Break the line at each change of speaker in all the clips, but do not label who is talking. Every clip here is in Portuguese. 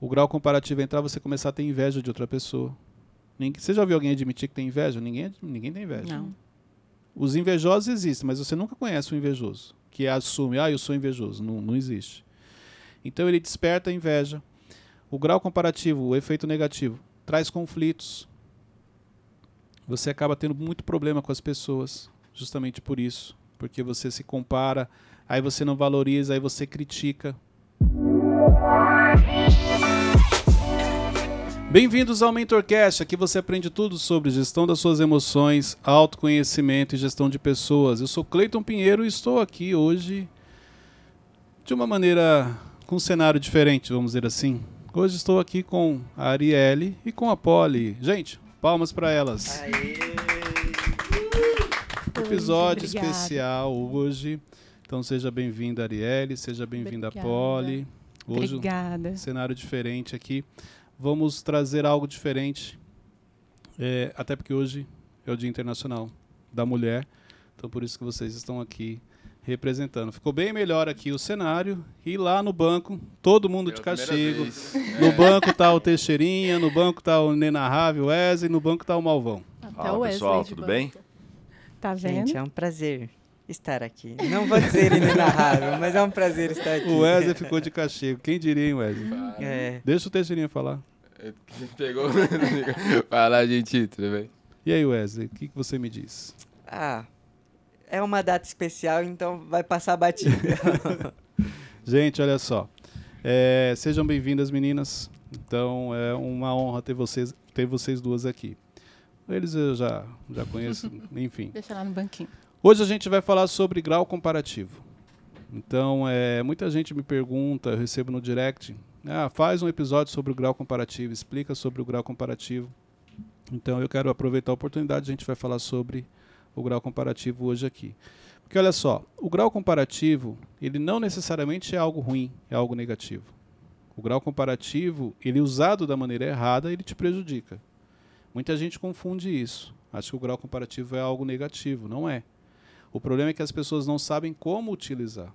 o grau comparativo entrar, você começar a ter inveja de outra pessoa. Ninguém, você já viu alguém admitir que tem inveja? Ninguém, ninguém tem inveja.
Não.
Os invejosos existem, mas você nunca conhece um invejoso que assume, ah, eu sou invejoso. Não, não existe. Então ele desperta a inveja. O grau comparativo, o efeito negativo, traz conflitos. Você acaba tendo muito problema com as pessoas, justamente por isso. Porque você se compara, aí você não valoriza, aí você critica. Bem-vindos ao MentorCast. Aqui você aprende tudo sobre gestão das suas emoções, autoconhecimento e gestão de pessoas. Eu sou Cleiton Pinheiro e estou aqui hoje de uma maneira com um cenário diferente, vamos dizer assim. Hoje estou aqui com a Arielle e com a Polly. Gente, palmas para elas.
Aê!
Episódio especial hoje. Então seja bem-vinda, Arielle, seja bem-vinda. Polly. Hoje
Obrigada.
cenário diferente aqui. Vamos trazer algo diferente, é, até porque hoje é o Dia Internacional da Mulher, então por isso que vocês estão aqui representando. Ficou bem melhor aqui o cenário e lá no banco, todo mundo de
Pela
castigo. No
É.
banco tá o Teixeirinha, no banco tá o Nenarrável Wesley, no banco tá o Malvão.
Até
Fala, pessoal,
de
tudo
banco.
bem?
Tá vendo?
Gente, é um prazer estar aqui. Não vou dizer inenarrável, mas é um prazer estar aqui.
O Wesley ficou de castigo. Quem diria, hein, Wesley?
É,
Deixa o Teixeirinha falar.
Pegou. Fala, gente, tudo bem?
E aí, Wesley, o que, que você me diz?
ah, é uma data especial, então vai passar batido.
Gente, olha só. É, sejam bem-vindas, meninas. Então, é uma honra ter vocês, ter vocês duas aqui. Eles eu já, já conheço, enfim.
Deixa lá no banquinho.
Hoje a gente vai falar sobre grau comparativo. Então, é, muita gente me pergunta, eu recebo no direct, ah, faz um episódio sobre o grau comparativo, explica sobre o grau comparativo. Então, eu quero aproveitar a oportunidade, a gente vai falar sobre o grau comparativo hoje aqui. Porque olha só, o grau comparativo, ele não necessariamente é algo ruim, é algo negativo. O grau comparativo, ele usado da maneira errada, ele te prejudica. Muita gente confunde isso. Acha que o grau comparativo é algo negativo, não é. O problema é que as pessoas não sabem como utilizar.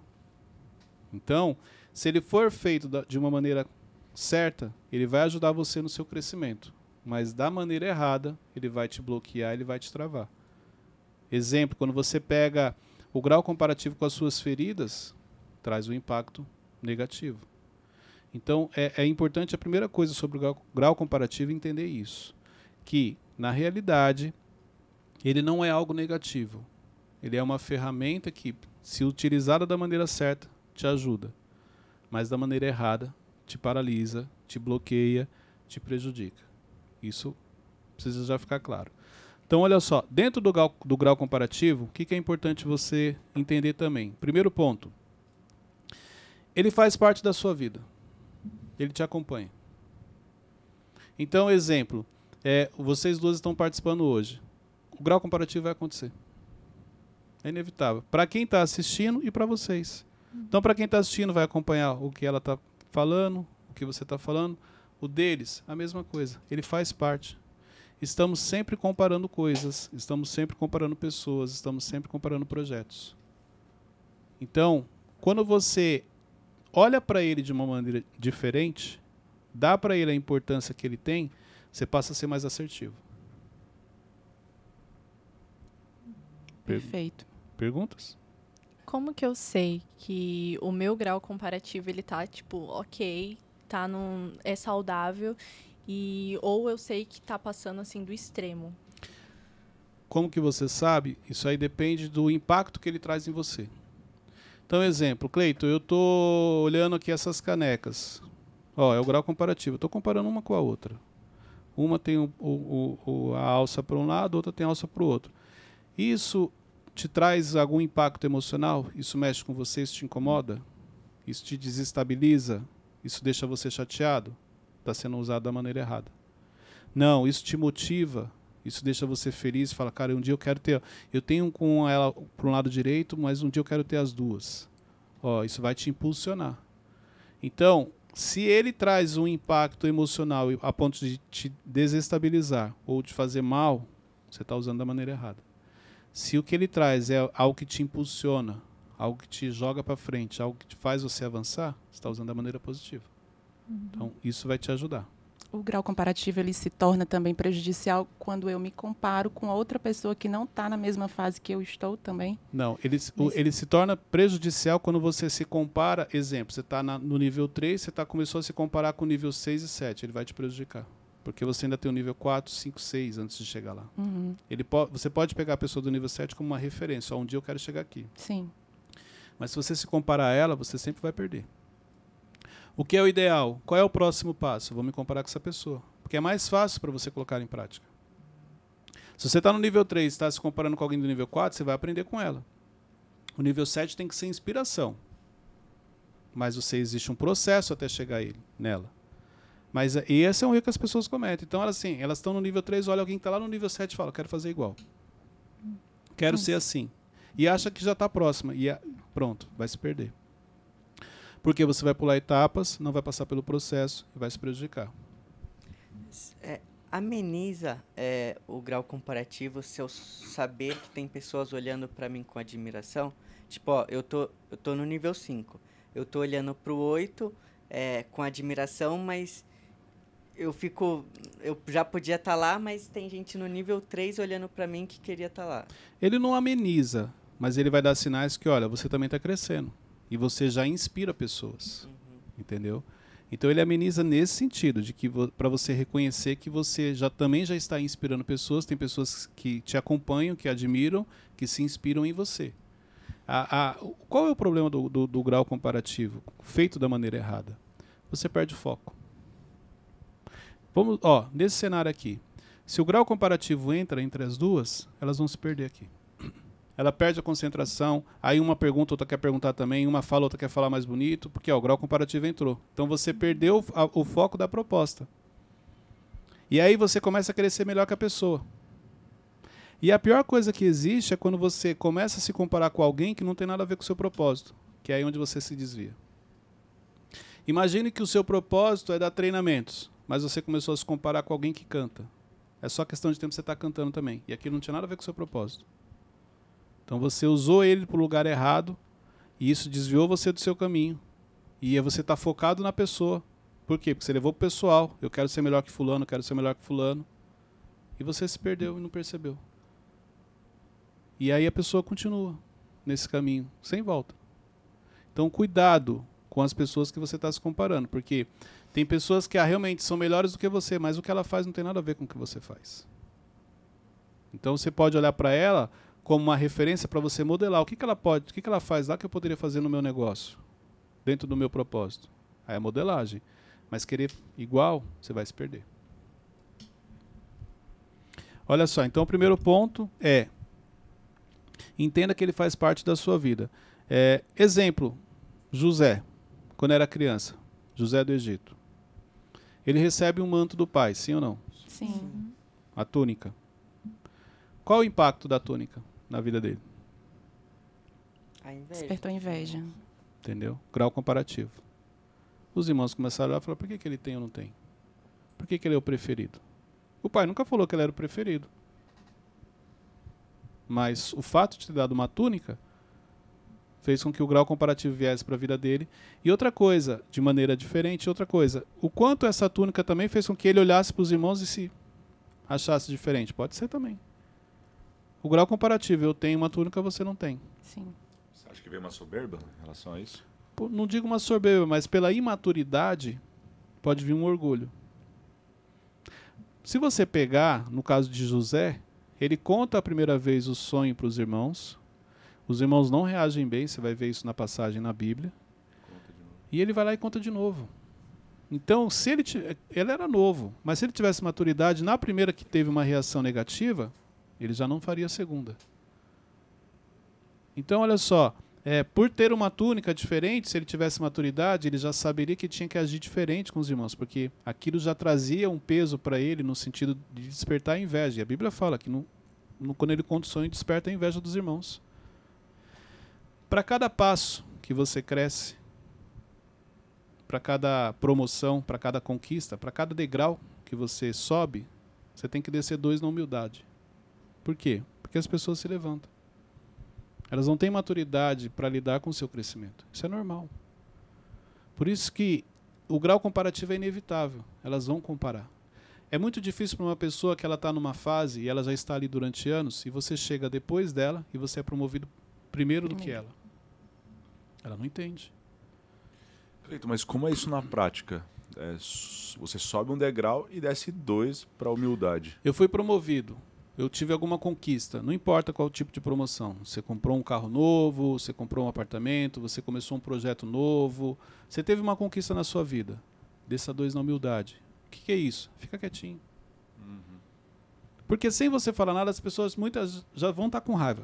Então, se ele for feito de uma maneira certa, ele vai ajudar você no seu crescimento. Mas da maneira errada, ele vai te bloquear, ele vai te travar. Exemplo, quando você pega o grau comparativo com as suas feridas, traz um impacto negativo. Então, é, é importante a primeira coisa sobre o grau, grau comparativo entender isso. Que, na realidade, ele não é algo negativo. Ele é uma ferramenta que, se utilizada da maneira certa, te ajuda. Mas da maneira errada, te paralisa, te bloqueia, te prejudica. Isso precisa já ficar claro. Então, olha só, dentro do grau, do grau comparativo, o que, que é importante você entender também? Primeiro ponto, ele faz parte da sua vida. Ele te acompanha. Então, exemplo, é, vocês duas estão participando hoje. O grau comparativo vai acontecer. É inevitável. Para quem está assistindo e para vocês. Então, para quem está assistindo, vai acompanhar o que ela está falando, o que você está falando. O deles, a mesma coisa. Ele faz parte. Estamos sempre comparando coisas, estamos sempre comparando pessoas, estamos sempre comparando projetos. Então, quando você olha para ele de uma maneira diferente, dá para ele a importância que ele tem, você passa a ser mais assertivo. Per-
Perfeito.
Perguntas?
Como que eu sei que o meu grau comparativo ele tá tipo, ok, tá num é saudável e ou eu sei que tá passando assim do extremo.
Como que você sabe? Isso aí depende do impacto que ele traz em você. Então, exemplo, Cleito, eu tô olhando aqui essas canecas. Ó, é o grau comparativo. Eu tô comparando uma com a outra. Uma tem o, o- o- a alça para um lado, outra tem a alça para o outro. Isso te traz algum impacto emocional? Isso mexe com você? Isso te incomoda? Isso te desestabiliza? Isso deixa você chateado? Está sendo usado da maneira errada. Não, isso te motiva. Isso deixa você feliz. Fala, cara, um dia eu quero ter. Eu tenho com ela para um lado direito, mas um dia eu quero ter as duas. Ó, isso vai te impulsionar. Então, se ele traz um impacto emocional a ponto de te desestabilizar ou te fazer mal, você está usando da maneira errada. Se o que ele traz é algo que te impulsiona, algo que te joga para frente, algo que te faz você avançar, você está usando da maneira positiva. Então, isso vai te ajudar.
O grau comparativo ele se torna também prejudicial quando eu me comparo com outra pessoa que não está na mesma fase que eu estou também.
Não, ele, se- o- ele se torna prejudicial quando você se compara. Exemplo, você está no nível 3, você tá, começou a se comparar com o nível 6 e 7. Ele vai te prejudicar. Porque você ainda tem o nível 4, 5, 6 antes de chegar lá.
Uhum,
Ele po você pode pegar a pessoa do nível 7 como uma referência. Ó, um dia eu quero chegar aqui.
Sim.
Mas se você se comparar a ela, você sempre vai perder. O que é o ideal? Qual é o próximo passo? Vou me comparar com essa pessoa. Porque é mais fácil para você colocar em prática. Se você está no nível 3 e está se comparando com alguém do nível 4, você vai aprender com ela. O nível 7 tem que ser inspiração. Mas você existe um processo até chegar ele, nela. Mas eh, esse é um erro que as pessoas cometem. Então, elas assim, elas estão no nível 3, olha alguém que está lá no nível 7 e fala, quero fazer igual. Quero ser assim. E acha que já está próxima. E a- pronto, vai se perder. Porque você vai pular etapas, não vai passar pelo processo e vai se prejudicar.
É, ameniza é, o grau comparativo se eu saber que tem pessoas olhando pra mim com admiração. Tipo, ó, eu tô, eu tô no nível 5. Eu tô olhando pro 8 é, com admiração, mas eu fico. Eu já podia estar lá, mas tem gente no nível 3 olhando pra mim que queria estar lá.
Ele não ameniza, mas ele vai dar sinais que, olha, você também está crescendo. E você já inspira pessoas. Entendeu? Então ele ameniza nesse sentido, de que para você reconhecer que você já também já está inspirando pessoas, tem pessoas que te acompanham, que admiram, que se inspiram em você. A- a- qual é o problema do, do- do grau comparativo feito da maneira errada? Você perde o foco. Vamos, ó, nesse cenário aqui, se o grau comparativo entra entre as duas, elas vão se perder aqui. Ela perde a concentração, aí uma pergunta, outra quer perguntar também, uma fala, outra quer falar mais bonito, porque ó, o grau comparativo entrou. Então você perdeu o foco da proposta. E aí você começa a ser melhor que a pessoa. E a pior coisa que existe é quando você começa a se comparar com alguém que não tem nada a ver com o seu propósito, que é aí onde você se desvia. Imagine que o seu propósito é dar treinamentos, mas você começou a se comparar com alguém que canta. É só questão de tempo que você está cantando também. E aquilo não tinha nada a ver com o seu propósito. Então você usou ele para o lugar errado e isso desviou você do seu caminho. E você está focado na pessoa. Por quê? Porque você levou o pessoal. Eu quero ser melhor que fulano, quero ser melhor que fulano. E você se perdeu e não percebeu. E aí a pessoa continua nesse caminho, sem volta. Então cuidado com as pessoas que você está se comparando, porque tem pessoas que ah, realmente são melhores do que você, mas o que ela faz não tem nada a ver com o que você faz. Então você pode olhar para ela como uma referência para você modelar o que, que ela pode, o que, que ela faz lá que eu poderia fazer no meu negócio, dentro do meu propósito. Aí é modelagem. Mas querer igual, você vai se perder. Olha só, então o primeiro ponto é entenda que ele faz parte da sua vida. É, exemplo, José, quando era criança, José do Egito. Ele recebe um manto do pai, sim ou não?
Sim.
A túnica. Qual o impacto da túnica na vida dele?
A inveja.
Despertou inveja.
Entendeu? Grau comparativo. Os irmãos começaram a olhar e falaram, por que, que ele tem ou não tem? Por que, que ele é o preferido? O pai nunca falou que ele era o preferido. Mas o fato de ter dado uma túnica fez com que o grau comparativo viesse para a vida dele. E outra coisa, de maneira diferente, outra coisa, o quanto essa túnica também fez com que ele olhasse para os irmãos e se achasse diferente. Pode ser também. O grau comparativo, eu tenho uma túnica, você não tem.
Sim.
Você acha que veio uma soberba em relação a isso?
Pô, não digo uma soberba, mas pela imaturidade pode vir um orgulho. Se você pegar, no caso de José, ele conta a primeira vez o sonho para os irmãos. Os irmãos não reagem bem, você vai ver isso na passagem na Bíblia. E ele vai lá e conta de novo. Então, se ele ti- ele era novo, mas se ele tivesse maturidade, na primeira que teve uma reação negativa, ele já não faria a segunda. Então, olha só, é, por ter uma túnica diferente, se ele tivesse maturidade, ele já saberia que tinha que agir diferente com os irmãos, porque aquilo já trazia um peso para ele no sentido de despertar a inveja. E a Bíblia fala que no, no- quando ele conta o sonho, desperta a inveja dos irmãos. Para cada passo que você cresce, para cada promoção, para cada conquista, para cada degrau que você sobe, você tem que descer dois na humildade. Por quê? Porque as pessoas se levantam. Elas não têm maturidade para lidar com o seu crescimento. Isso é normal. Por isso que o grau comparativo é inevitável. Elas vão comparar. É muito difícil para uma pessoa que ela está numa fase e ela já está ali durante anos e você chega depois dela e você é promovido primeiro do que ela. Ela não entende.
Cleiton, mas como é isso na prática? É, você sobe um degrau e desce dois para humildade.
Eu fui promovido. Eu tive alguma conquista, não importa qual tipo de promoção. Você comprou um carro novo, você comprou um apartamento, você começou um projeto novo, você teve uma conquista na sua vida. Desça dois na humildade. O que, que é isso? Fica quietinho. Porque sem você falar nada, as pessoas muitas já vão estar com raiva.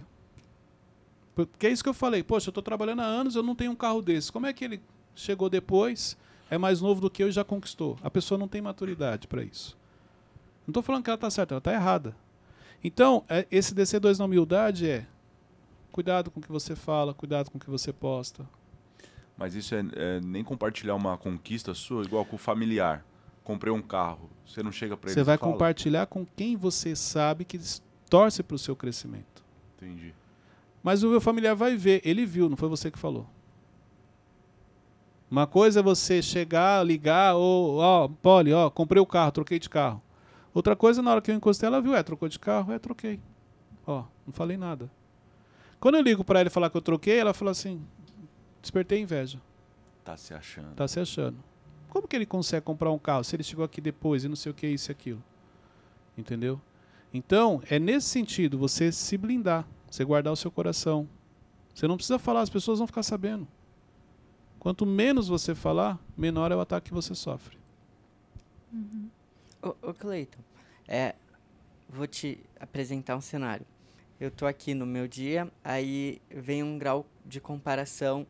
Porque é isso que eu falei. Poxa, eu estou trabalhando há anos, eu não tenho um carro desse. Como é que ele chegou depois, é mais novo do que eu e já conquistou? A pessoa não tem maturidade para isso. Não estou falando que ela está certa, ela está errada. Então, é, esse descer dois na humildade é cuidado com o que você fala, cuidado com o que você posta.
Mas isso é, é nem compartilhar uma conquista sua, igual com o familiar. Comprei um carro. Você não chega para ele
Você vai
fala?
compartilhar com quem você sabe que torce para o seu crescimento.
Entendi.
Mas o meu familiar vai ver, ele viu, não foi você que falou. Uma coisa é você chegar, ligar, ou, ó, Poli, ó, comprei o carro, troquei de carro. Outra coisa, na hora que eu encostei, ela viu, é, trocou de carro, é, troquei. Ó, não falei nada. Quando eu ligo para ela falar que eu troquei, ela fala assim, despertei inveja,
Tá se achando.
tá se achando. Como que ele consegue comprar um carro se ele chegou aqui depois e não sei o que, isso e aquilo? Entendeu? Então, é nesse sentido, você se blindar, você guardar o seu coração. Você não precisa falar, as pessoas vão ficar sabendo. Quanto menos você falar, menor é o ataque que você sofre.
Ô, ô Cleiton, é, vou te apresentar um cenário. Eu tô aqui no meu dia, aí vem um grau de comparação,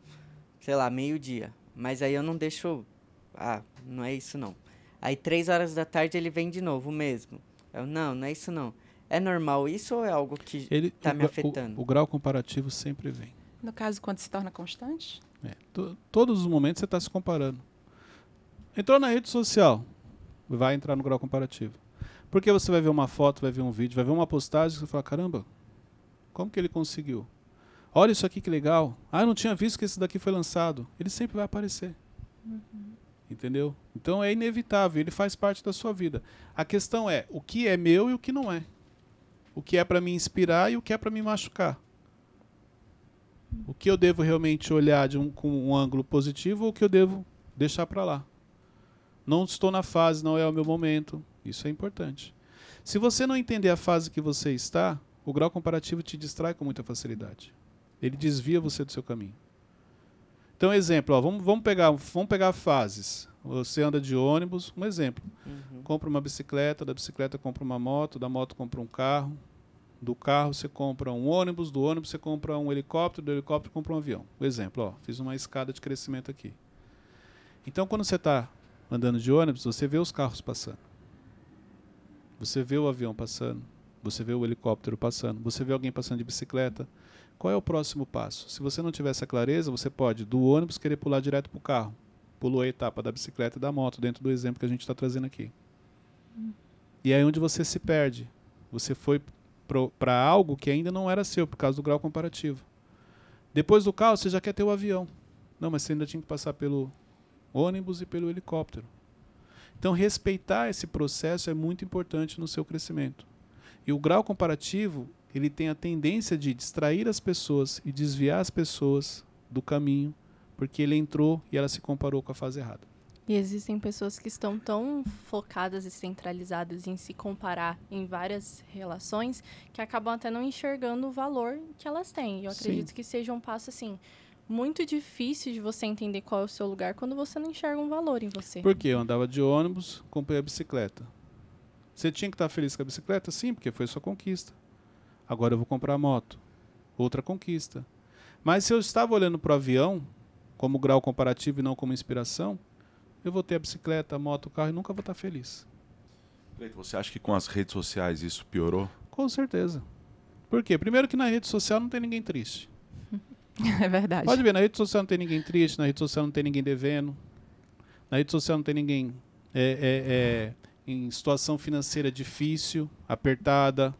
sei lá, meio-dia. Mas aí eu não deixo. Ah, não é isso não. Aí três horas da tarde ele vem de novo, o mesmo. Eu, não, não é isso não. É normal isso ou é algo que.
Ele,
Tá
o,
me afetando.
O, o grau comparativo sempre vem.
No caso, quando se torna constante?
É, to- todos os momentos você está se comparando. Entrou na rede social, vai entrar no grau comparativo. Porque você vai ver uma foto, vai ver um vídeo, vai ver uma postagem, você fala, caramba, como que ele conseguiu? Olha isso aqui que legal. Ah, eu não tinha visto que esse daqui foi lançado. Ele sempre vai aparecer. Entendeu? Então é inevitável, ele faz parte da sua vida. A questão é o que é meu e o que não é. O que é para me inspirar e o que é para me machucar. O que eu devo realmente olhar um, com um ângulo positivo ou o que eu devo deixar para lá. Não estou na fase, não é o meu momento. Isso é importante. Se você não entender a fase que você está, o grau comparativo te distrai com muita facilidade. Ele desvia você do seu caminho. Então, exemplo, ó, vamos, vamos, pegar, vamos pegar fases. Você anda de ônibus, um exemplo.
Uhum.
Compra uma bicicleta, da bicicleta compra uma moto, da moto compra um carro, do carro você compra um ônibus, do ônibus você compra um helicóptero, do helicóptero compra um avião. Um exemplo, ó, fiz uma escada de crescimento aqui. Então, quando você está andando de ônibus, você vê os carros passando. Você vê o avião passando, você vê o helicóptero passando, você vê alguém passando de bicicleta. Qual é o próximo passo? Se você não tiver essa clareza, você pode do ônibus querer pular direto para o carro. Pulou a etapa da bicicleta e da moto, dentro do exemplo que a gente está trazendo aqui. E aí é onde você se perde. Você foi para algo que ainda não era seu, por causa do grau comparativo. Depois do carro, você já quer ter o avião. Não, mas você ainda tinha que passar pelo ônibus e pelo helicóptero. Então, respeitar esse processo é muito importante no seu crescimento. E o grau comparativo, ele tem a tendência de distrair as pessoas e desviar as pessoas do caminho, porque ele entrou e ela se comparou com a fase errada.
E existem pessoas que estão tão focadas e centralizadas em se comparar em várias relações que acabam até não enxergando o valor que elas têm. Eu
Sim.
acredito que seja um passo assim muito difícil de você entender qual é o seu lugar quando você não enxerga um valor em você.
Porque eu andava de ônibus, comprei a bicicleta. Você tinha que estar feliz com a bicicleta? Sim, porque foi sua conquista. Agora eu vou comprar a moto. Outra conquista. Mas se eu estava olhando para o avião, como grau comparativo e não como inspiração, eu vou ter a bicicleta, a moto, o carro e nunca vou estar feliz.
Você acha que com as redes sociais isso piorou?
Com certeza. Por quê? Primeiro que na rede social não tem ninguém triste.
É verdade.
Pode ver, na rede social não tem ninguém triste, na rede social não tem ninguém devendo, na rede social não tem ninguém é, é, é, em situação financeira difícil, apertada.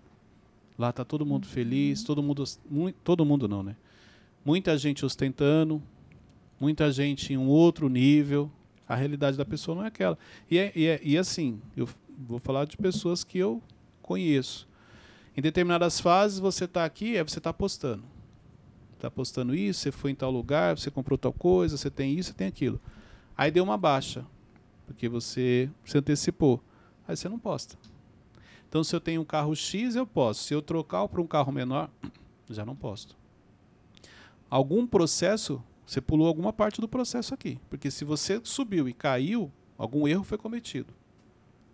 Lá tá todo mundo feliz, todo mundo, todo mundo não, né? Muita gente ostentando, muita gente em um outro nível. A realidade da pessoa não é aquela. E, é, e, é, e assim, eu vou falar de pessoas que eu conheço. Em determinadas fases, você está aqui, é você está postando. Está postando isso, você foi em tal lugar, você comprou tal coisa, você tem isso, você tem aquilo. Aí deu uma baixa, porque você se antecipou. Aí você não posta. Então, se eu tenho um carro X, eu posso. Se eu trocar para um carro menor, já não posto. Algum processo, você pulou alguma parte do processo aqui. Porque se você subiu e caiu, algum erro foi cometido.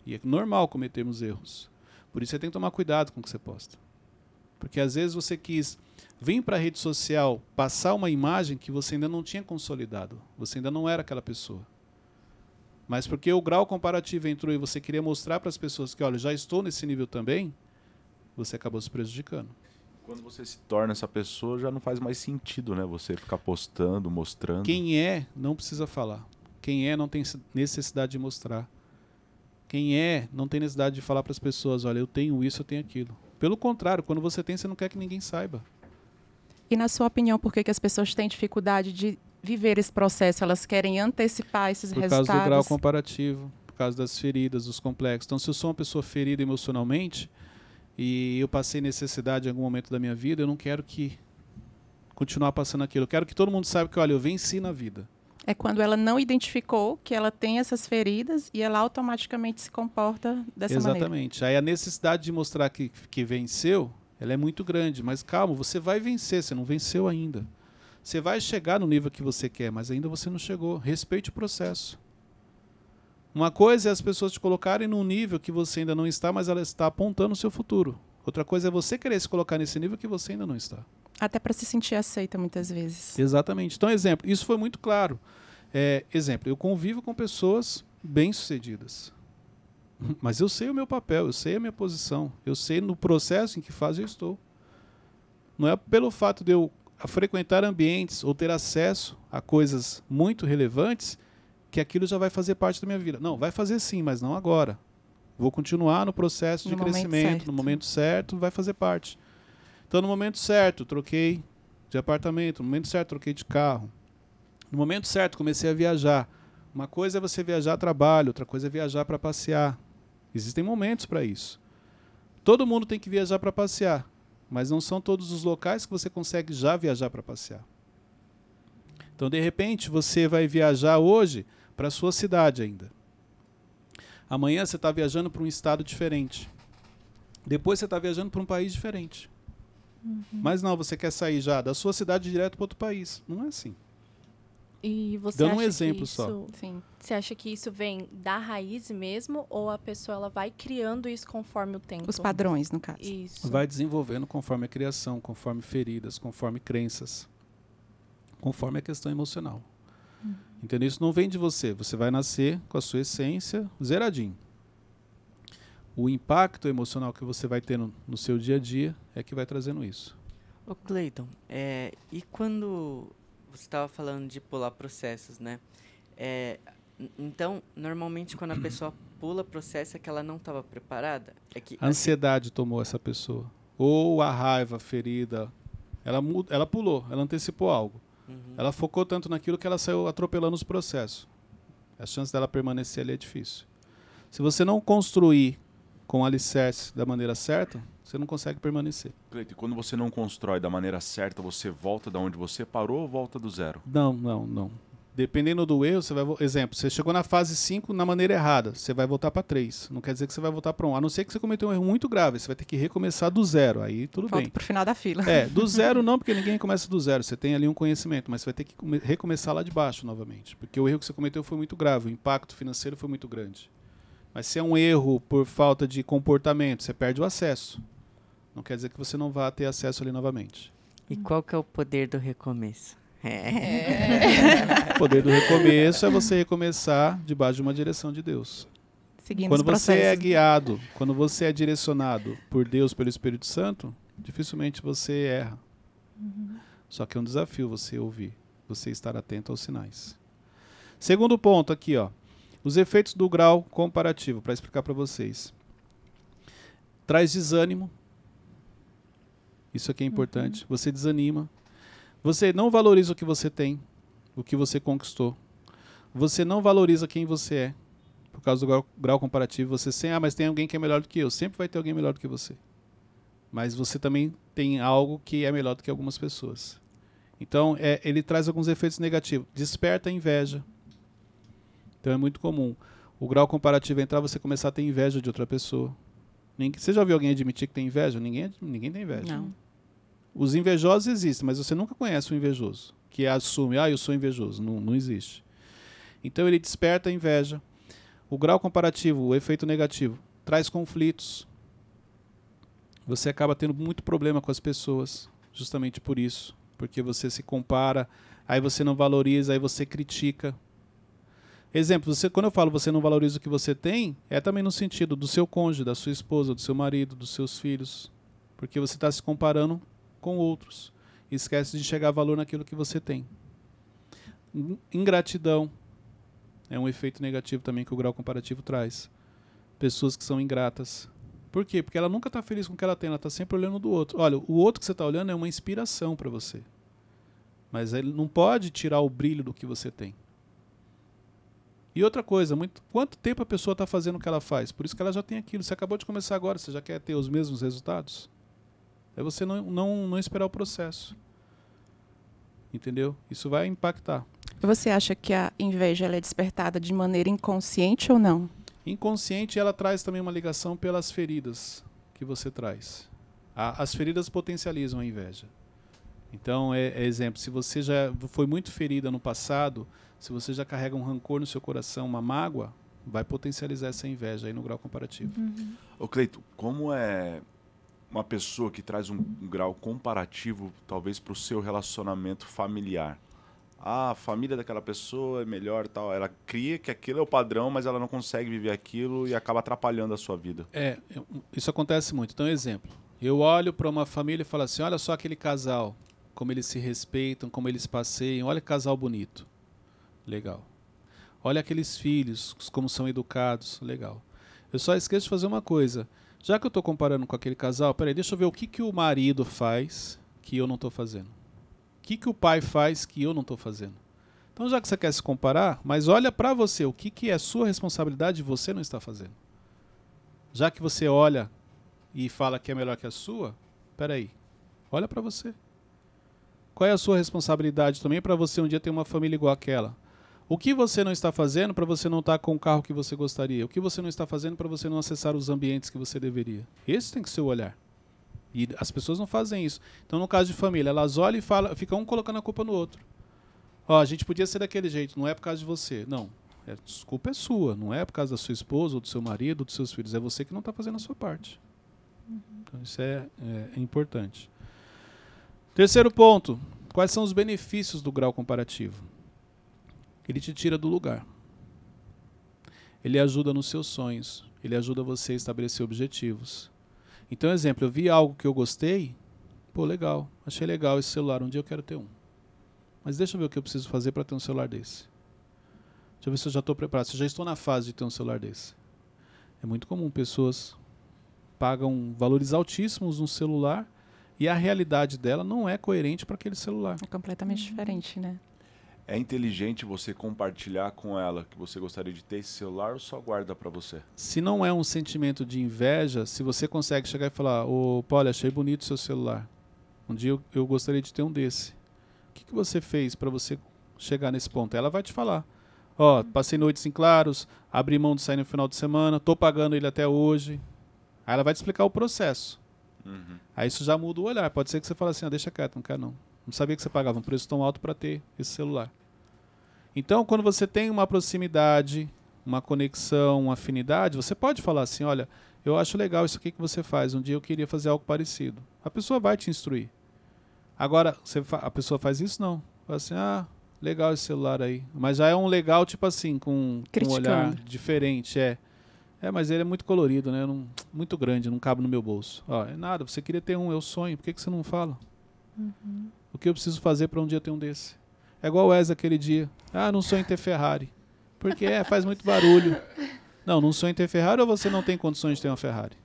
E é normal cometermos erros. Por isso você tem que tomar cuidado com o que você posta. Porque às vezes você quis vir para a rede social passar uma imagem que você ainda não tinha consolidado. Você ainda não era aquela pessoa. Mas porque o grau comparativo entrou e você queria mostrar para as pessoas que, olha, já estou nesse nível também, você acabou se prejudicando.
Quando você se torna essa pessoa, já não faz mais sentido, né? Você ficar postando, mostrando.
Quem é, não precisa falar. Quem é, não tem necessidade de mostrar. Quem é não tem necessidade de falar para as pessoas, olha, eu tenho isso, eu tenho aquilo. Pelo contrário, quando você tem, você não quer que ninguém saiba.
E na sua opinião, por que, que as pessoas têm dificuldade de viver esse processo? Elas querem antecipar esses
por
resultados?
Por causa do grau comparativo, por causa das feridas, dos complexos. Então, se eu sou uma pessoa ferida emocionalmente e eu passei necessidade em algum momento da minha vida, eu não quero que continuar passando aquilo. Eu quero que todo mundo saiba que, olha, eu venci na vida
é quando ela não identificou que ela tem essas feridas e ela automaticamente se comporta dessa
Exatamente.
maneira.
Exatamente. Aí a necessidade de mostrar que, que venceu, ela é muito grande. Mas calma, você vai vencer, você não venceu ainda. Você vai chegar no nível que você quer, mas ainda você não chegou. Respeite o processo. Uma coisa é as pessoas te colocarem num nível que você ainda não está, mas ela está apontando o seu futuro. Outra coisa é você querer se colocar nesse nível que você ainda não está.
Até para se sentir aceita muitas vezes.
Exatamente. Então, exemplo, isso foi muito claro. É, exemplo, eu convivo com pessoas bem-sucedidas. Mas eu sei o meu papel, eu sei a minha posição, eu sei no processo em que fase eu estou. Não é pelo fato de eu frequentar ambientes ou ter acesso a coisas muito relevantes que aquilo já vai fazer parte da minha vida. Não, vai fazer sim, mas não agora. Vou continuar no processo de no crescimento, momento no momento certo, vai fazer parte. Então, no momento certo, troquei de apartamento, no momento certo, troquei de carro. No momento certo, comecei a viajar. Uma coisa é você viajar a trabalho, outra coisa é viajar para passear. Existem momentos para isso. Todo mundo tem que viajar para passear, mas não são todos os locais que você consegue já viajar para passear. Então, de repente, você vai viajar hoje para a sua cidade ainda. Amanhã você está viajando para um estado diferente. Depois você está viajando para um país diferente. Uhum. Mas não, você quer sair já da sua cidade direto para outro país. Não é assim.
E você
Dando
acha
um exemplo
isso,
só.
Sim. Você acha que isso vem da raiz mesmo ou a pessoa ela vai criando isso conforme o tempo?
Os padrões, no caso.
Isso.
Vai desenvolvendo conforme a criação, conforme feridas, conforme crenças, conforme a questão emocional. Entendeu? Isso não vem de você. Você vai nascer com a sua essência zeradinho. O impacto emocional que você vai ter no, seu dia a dia é que vai trazendo isso.
Ô Cleiton, é, e quando você estava falando de pular processos, né? É, então, normalmente quando a pessoa pula processo é que ela não estava preparada? É que,
a ansiedade assim... tomou essa pessoa. Ou a raiva, ferida. Ela, ela pulou, ela antecipou algo. Uhum. Ela focou tanto naquilo que ela saiu atropelando os processos. A chance dela permanecer ali é difícil. Se você não construir com alicerce da maneira certa, você não consegue permanecer.
Cleiton, quando você não constrói da maneira certa, você volta da onde você parou ou volta do zero?
Não, não, não. Dependendo do erro, você vai. Exemplo, você chegou na fase 5 na maneira errada, você vai voltar para 3. Não quer dizer que você vai voltar para 1. Um. A não ser que você cometeu um erro muito grave, você vai ter que recomeçar do zero. Aí tudo
Volta
bem.
pro final da fila.
É, do zero não, porque ninguém começa do zero. Você tem ali um conhecimento, mas você vai ter que recomeçar lá de baixo novamente. Porque o erro que você cometeu foi muito grave, o impacto financeiro foi muito grande. Mas se é um erro por falta de comportamento, você perde o acesso. Não quer dizer que você não vá ter acesso ali novamente.
E qual que é o poder do recomeço?
É. o poder do recomeço é você recomeçar debaixo de uma direção de Deus.
Seguindo
quando você é guiado, quando você é direcionado por Deus, pelo Espírito Santo, dificilmente você erra. Uhum. Só que é um desafio você ouvir, você estar atento aos sinais. Segundo ponto aqui, ó. Os efeitos do grau comparativo, para explicar para vocês. Traz desânimo. Isso aqui é importante. Uhum. Você desanima. Você não valoriza o que você tem, o que você conquistou. você não valoriza quem você é. Por causa do grau, comparativo, você sempre, ah, mas tem alguém que é melhor do que eu. Sempre vai ter alguém melhor do que você. Mas você também tem algo que é melhor do que algumas pessoas. Então, é, ele traz alguns efeitos negativos. Desperta a inveja. Então, é muito comum. O grau comparativo entrar, você começar a ter inveja de outra pessoa. Ninguém, você já viu alguém admitir que tem inveja? Ninguém, ninguém tem inveja.
Não.
Os invejosos existem, mas você nunca conhece um invejoso que assume, ah, eu sou invejoso. Não, não existe. Então ele desperta a inveja. O grau comparativo, o efeito negativo, traz conflitos. Você acaba tendo muito problema com as pessoas, justamente por isso. Porque você se compara, aí você não valoriza, aí você critica. Exemplo, você, quando eu falo você não valoriza o que você tem, é também no sentido do seu cônjuge, da sua esposa, do seu marido, dos seus filhos. Porque você está se comparando com outros. Esquece de enxergar valor naquilo que você tem. Ingratidão é um efeito negativo também que o grau comparativo traz. Pessoas que são ingratas. Por quê? Porque ela nunca está feliz com o que ela tem, ela está sempre olhando do outro. Olha, o outro que você está olhando é uma inspiração para você. Mas ele não pode tirar o brilho do que você tem. E outra coisa, muito, quanto tempo a pessoa está fazendo o que ela faz? Por isso que ela já tem aquilo. Você acabou de começar agora, você já quer ter os mesmos resultados? É você não, não, não esperar o processo. Entendeu? Isso vai impactar.
Você acha que a inveja ela é despertada de maneira inconsciente ou não?
Inconsciente, ela traz também uma ligação pelas feridas que você traz. A, as feridas potencializam a inveja. Então, é, é, exemplo, se você já foi muito ferida no passado, se você já carrega um rancor no seu coração, uma mágoa, vai potencializar essa inveja aí no grau comparativo.
Uhum. Ô Cleito, como é uma pessoa que traz um, grau comparativo, talvez, para o seu relacionamento familiar? Ah, a família daquela pessoa é melhor tal. Ela cria que aquilo é o padrão, mas ela não consegue viver aquilo e acaba atrapalhando a sua vida.
É, isso acontece muito. Então, exemplo. Eu olho para uma família e falo assim: olha só aquele casal, como eles se respeitam, como eles passeiam, olha que casal bonito. Legal. Olha aqueles filhos, como são educados. Legal. Eu só esqueço de fazer uma coisa. Já que eu estou comparando com aquele casal, peraí, deixa eu ver o que, que o marido faz que eu não estou fazendo. O que, que o pai faz que eu não estou fazendo. Então, já que você quer se comparar, mas olha para você, o que, que é sua responsabilidade e você não está fazendo. Já que você olha e fala que é melhor que a sua, peraí, olha para você. Qual é a sua responsabilidade também para você um dia ter uma família igual aquela? O que você não está fazendo para você não estar com o carro que você gostaria? O que você não está fazendo para você não acessar os ambientes que você deveria? Esse tem que ser o olhar. E as pessoas não fazem isso. Então, no caso de família, elas olham e falam, ficam um colocando a culpa no outro. Ó, a gente podia ser daquele jeito, não é por causa de você. Não. É, a desculpa é sua, não é por causa da sua esposa, ou do seu marido, ou dos seus filhos. É você que não está fazendo a sua parte. Então, isso é, é, é importante. Terceiro ponto: quais são os benefícios do grau comparativo? Ele te tira do lugar. Ele ajuda nos seus sonhos. Ele ajuda você a estabelecer objetivos. Então, exemplo, eu vi algo que eu gostei. Pô, legal. Achei legal esse celular. Um dia eu quero ter um. Mas deixa eu ver o que eu preciso fazer para ter um celular desse. Deixa eu ver se eu já estou preparado. Se eu já estou na fase de ter um celular desse. É muito comum pessoas pagam valores altíssimos num celular e a realidade dela não é coerente para aquele celular.
É completamente uhum. diferente, né?
É inteligente você compartilhar com ela que você gostaria de ter esse celular ou só guarda para você?
Se não é um sentimento de inveja, se você consegue chegar e falar, ô Paulo, achei bonito o seu celular. Um dia eu, eu gostaria de ter um desse. O que, que você fez para você chegar nesse ponto? Ela vai te falar. Ó, passei noites em claros, abri mão de sair no final de semana, tô pagando ele até hoje. Aí ela vai te explicar o processo. Uhum. Aí isso já muda o olhar. Pode ser que você fale assim, ah, deixa quieto, não quero não. Não sabia que você pagava um preço tão alto para ter esse celular. Então, quando você tem uma proximidade, uma conexão, uma afinidade, você pode falar assim: olha, eu acho legal isso aqui que você faz. Um dia eu queria fazer algo parecido. A pessoa vai te instruir. Agora, a pessoa faz isso? Não. Fala assim: ah, legal esse celular aí. Mas já é um legal, tipo assim, com, com um olhar diferente. É. É, mas ele é muito colorido, né? Não, muito grande, não cabe no meu bolso. Ó, é nada, você queria ter um, eu sonho. Por que, que você não fala? Uhum. O que eu preciso fazer para um dia ter um desse? É igual o Wes aquele dia. Ah, não sonho em ter Ferrari. Porque é, faz muito barulho. Não, não sonho em ter Ferrari ou você não tem condições de ter uma Ferrari?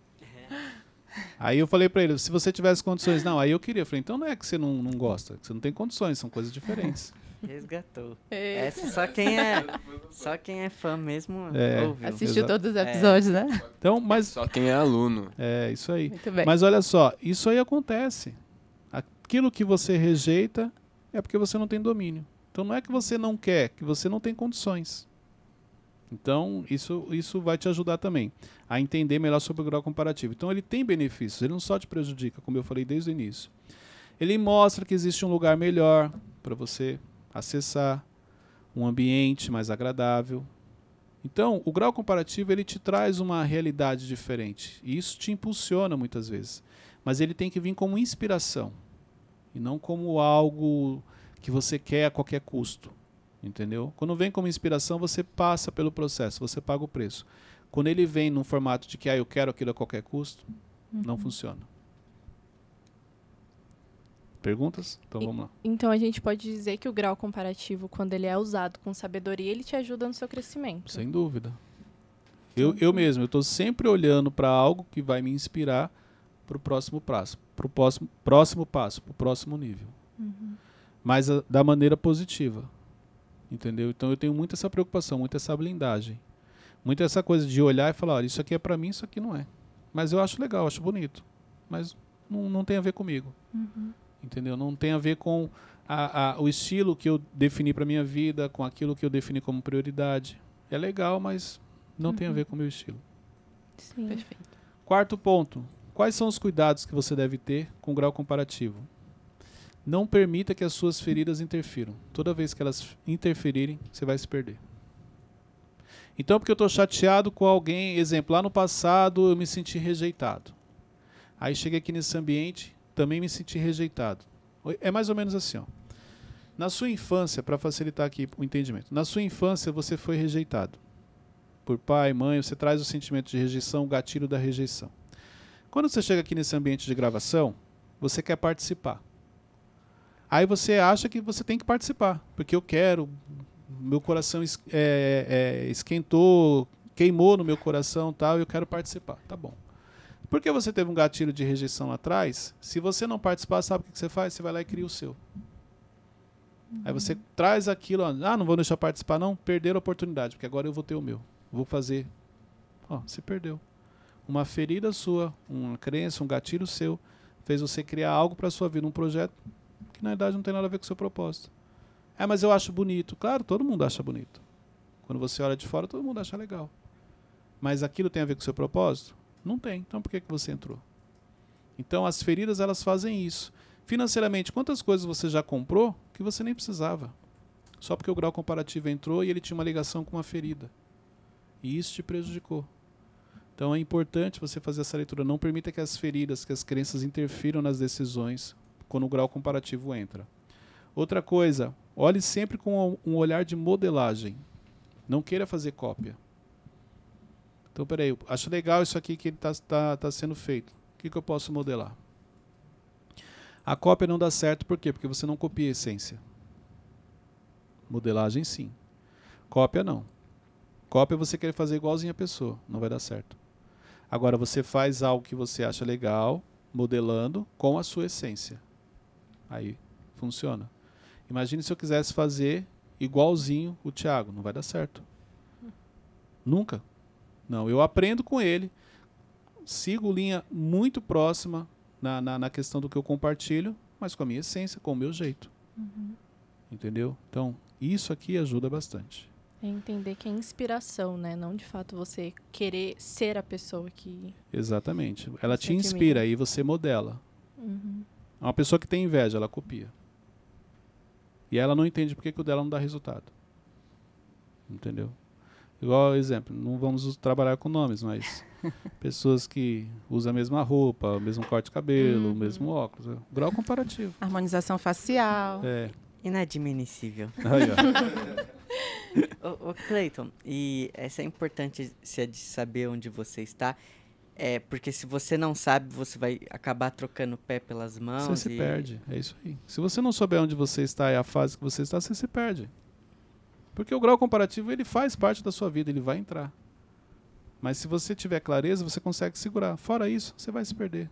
Aí eu falei para ele, se você tivesse condições, não, aí eu queria. Eu falei, então não é que você não, não gosta, que você não tem condições, são coisas diferentes.
Resgatou.
É.
Essa só quem é, só quem é fã mesmo
É.
ouviu.
Assistiu
Exato.
todos os episódios, né?
Então, mas
Só quem é aluno.
é isso aí.
Muito bem.
Mas olha só, isso aí acontece. Aquilo que você rejeita é porque você não tem domínio. Então não é que você não quer, que você não tem condições. Então isso, isso vai te ajudar também a entender melhor sobre o grau comparativo. Então ele tem benefícios, ele não só te prejudica, como eu falei desde o início. Ele mostra que existe um lugar melhor para você acessar, um ambiente mais agradável. Então, o grau comparativo ele te traz uma realidade diferente e isso te impulsiona muitas vezes. Mas ele tem que vir como inspiração e não como algo que você quer a qualquer custo, entendeu? Quando vem como inspiração, você passa pelo processo, você paga o preço. Quando ele vem num formato de que ah, eu quero aquilo a qualquer custo, não funciona. Perguntas? Então vamos lá.
Então a gente pode dizer que o grau comparativo, quando ele é usado com sabedoria, ele te ajuda no seu crescimento.
Sem dúvida. Eu, eu mesmo, eu estou sempre olhando para algo que vai me inspirar para o próximo passo, para o próximo, próximo passo, para o próximo nível. Mas a- da maneira positiva. Entendeu? Então eu tenho muito essa preocupação, muito essa blindagem. Muito essa coisa de olhar e falar, olha, isso aqui é para mim, isso aqui não é. Mas eu acho legal, acho bonito. Mas não, não tem a ver comigo. Entendeu? Não tem a ver com a, a- o estilo que eu defini para minha vida, com aquilo que eu defini como prioridade. É legal, mas não tem a ver com o meu estilo.
Sim.
Perfeito.
Quarto ponto. Quais são os cuidados que você deve ter com o grau comparativo? Não permita que as suas feridas interfiram. Toda vez que elas interferirem, você vai se perder. Então, porque eu estou chateado com alguém, exemplo, lá no passado eu me senti rejeitado. Aí cheguei aqui nesse ambiente, também me senti rejeitado. É mais ou menos assim, ó. Na sua infância, para facilitar aqui o entendimento, na sua infância você foi rejeitado por pai, mãe, você traz o sentimento de rejeição, o gatilho da rejeição. Quando você chega aqui nesse ambiente de gravação, você quer participar. Aí você acha que você tem que participar, porque eu quero, meu coração es- é, é, esquentou, queimou no meu coração tal, e eu quero participar. Tá bom. Porque você teve um gatilho de rejeição lá atrás, se você não participar, sabe o que você faz? Você vai lá e cria o seu. Aí você traz aquilo, ó, ah, não vou deixar participar, não, perder a oportunidade, porque agora eu vou ter o meu. Vou fazer. Ó, você perdeu. Uma ferida sua, uma crença, um gatilho seu, fez você criar algo para sua vida, um projeto que na verdade não tem nada a ver com o seu propósito. É, mas eu acho bonito. Claro, todo mundo acha bonito. Quando você olha de fora, todo mundo acha legal. Mas aquilo tem a ver com o seu propósito? Não tem. Então por que, que você entrou? Então as feridas elas fazem isso. Financeiramente, quantas coisas você já comprou que você nem precisava? Só porque o grau comparativo entrou e ele tinha uma ligação com uma ferida. E isso te prejudicou. Então é importante você fazer essa leitura. Não permita que as feridas, que as crenças interfiram nas decisões quando o grau comparativo entra. Outra coisa, olhe sempre com um olhar de modelagem. Não queira fazer cópia. Então, peraí, acho legal isso aqui que está tá, tá sendo feito. O que, que eu posso modelar? A cópia não dá certo, por quê? Porque você não copia a essência. Modelagem, sim. Cópia, não. Cópia você quer fazer igualzinho a pessoa, não vai dar certo. Agora você faz algo que você acha legal, modelando com a sua essência. Aí funciona. Imagine se eu quisesse fazer igualzinho o Thiago, não vai dar certo. Nunca. Não, eu aprendo com ele, sigo linha muito próxima na, na, na questão do que eu compartilho, mas com a minha essência, com o meu jeito. Entendeu? Então, isso aqui ajuda bastante.
É entender que é inspiração, né? Não de fato você querer ser a pessoa que.
Exatamente. Ela te inspira e você modela.
Uhum.
Uma pessoa que tem inveja, ela copia. E ela não entende por que, o dela não dá resultado. Entendeu? Igual exemplo, não vamos trabalhar com nomes, mas pessoas que usam a mesma roupa, o mesmo corte de cabelo,
Uhum.
o mesmo óculos. é, Grau comparativo.
Harmonização facial.
É.
Inadmissível.
Aí, ó.
Ô, ô Cleiton, e essa é importante se é de saber onde você está. É, porque se você não sabe, você vai acabar trocando o pé pelas mãos.
Você se
e-
perde. É isso aí. Se você não souber onde você está e a fase que você está, você se perde. Porque o grau comparativo ele faz parte da sua vida, ele vai entrar. Mas se você tiver clareza, você consegue segurar. Fora isso, você vai se perder.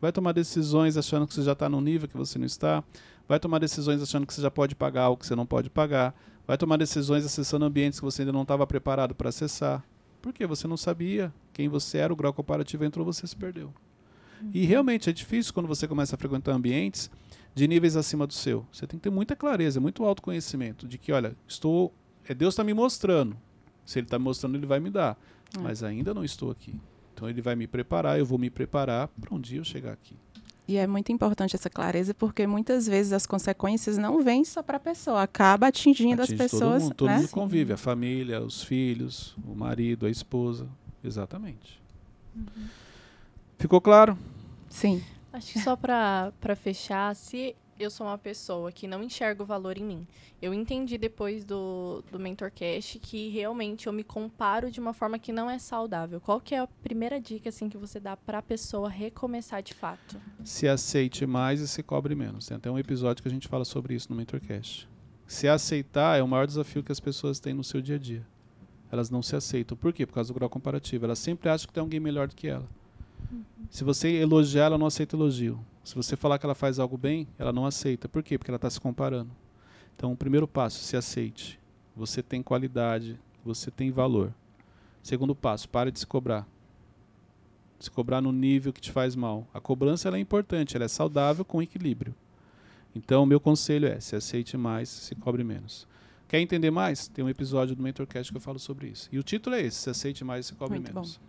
vai tomar decisões achando que você já está num nível que você não está, vai tomar decisões achando que você já pode pagar algo que você não pode pagar, vai tomar decisões acessando ambientes que você ainda não estava preparado para acessar. Porque você não sabia quem você era, o grau comparativo entrou, você se perdeu. E realmente é difícil quando você começa a frequentar ambientes de níveis acima do seu. Você tem que ter muita clareza, muito autoconhecimento de que, olha, estou, é Deus está me mostrando. Se Ele está me mostrando, Ele vai me dar.
É.
Mas ainda não estou aqui. Então Ele vai me preparar, eu vou me preparar para um dia eu chegar aqui.
E é muito importante essa clareza, porque muitas vezes as consequências não vêm só para a pessoa, acaba atingindo
Atinge
as pessoas.
Todo mundo, todo
né?
mundo convive, a família, os filhos, o marido, a esposa. Exatamente. Ficou claro?
Sim.
Acho que só pra fechar, se eu sou uma pessoa que não enxerga o valor em mim, eu entendi depois do, do MentorCast que realmente eu me comparo de uma forma que não é saudável. Qual que é a primeira dica assim que você dá pra pessoa recomeçar de fato?
se aceite mais e se cobre menos. Tem até um episódio que a gente fala sobre isso no MentorCast. Se aceitar é o maior desafio que as pessoas têm no seu dia a dia. Elas não se aceitam. Por quê? Por causa do grau comparativo. Elas sempre acham que tem alguém melhor do que ela. Se você elogiar, ela não aceita elogio. Se você falar que ela faz algo bem, ela não aceita. Por quê? Porque ela está se comparando. Então, o primeiro passo, se aceite. Você tem qualidade, você tem valor. Segundo passo, pare de se cobrar. Se cobrar no nível que te faz mal. A cobrança é importante, ela é saudável com equilíbrio. Então, o meu conselho é: se aceite mais, se cobre menos. Quer entender mais? Tem um episódio do MentorCast que eu falo sobre isso. E o título é esse: Se aceite mais, se cobre
Muito
menos.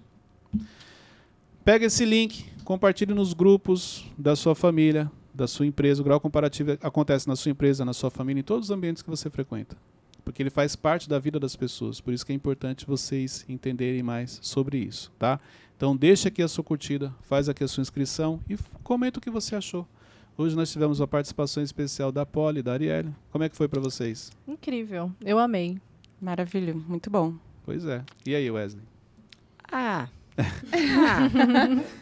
Pega esse link, compartilhe nos grupos da sua família, da sua empresa. O grau comparativo acontece na sua empresa, na sua família, em todos os ambientes que você frequenta. Porque ele faz parte da vida das pessoas. Por isso que é importante vocês entenderem mais sobre isso, tá? Então deixa aqui a sua curtida, faz aqui a sua inscrição e comenta o que você achou. Hoje nós tivemos uma participação especial da Polly e da Arielle. Como é que foi para vocês?
Incrível, eu amei.
Maravilha, muito bom.
Pois é. E aí, Wesley?
Ah. Ah,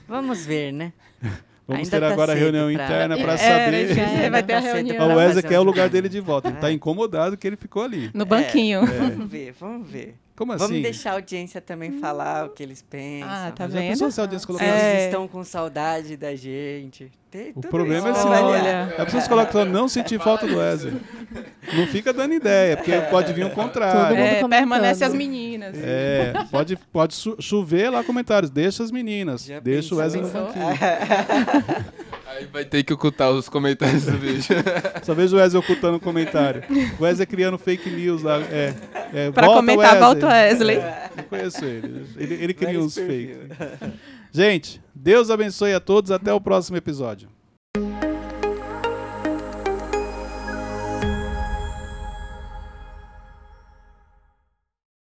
vamos ver, né?
Vamos
Ainda
ter
tá
agora a reunião
pra-
interna para
É,
saber.
Ainda
vai ter a
tá cedo
reunião.
O Wesley quer o lugar dele de volta. Ele
É.
está incomodado que ele ficou ali.
No banquinho.
Vamos ver, vamos ver.
Como assim?
Vamos deixar a audiência também falar o que eles pensam.
Ah, tá
Mas
vendo?
se a audiência colocar
eles
É.
estão com saudade da gente. Tem
O problema é
isso
se
pra
Olha.
avaliar.
A pessoa coloca não sentir falta do Wesley. Não fica dando ideia, porque pode vir um contrário.
Todo mundo
É, permanece as meninas.
É, pode, pode chover lá comentários. Deixa as meninas.
Já
deixa o? Wesley no banquinho.
Aí vai ter que ocultar os comentários do vídeo.
Só vejo o Wesley ocultando o comentário. O Wesley criando fake news lá. É, é,
Pra
volta,
comentar,
Wesley.
volta o Wesley.
Eu conheço ele. Ele, ele cria uns
perfil.
fake. Gente, Deus abençoe a todos. Até o próximo episódio.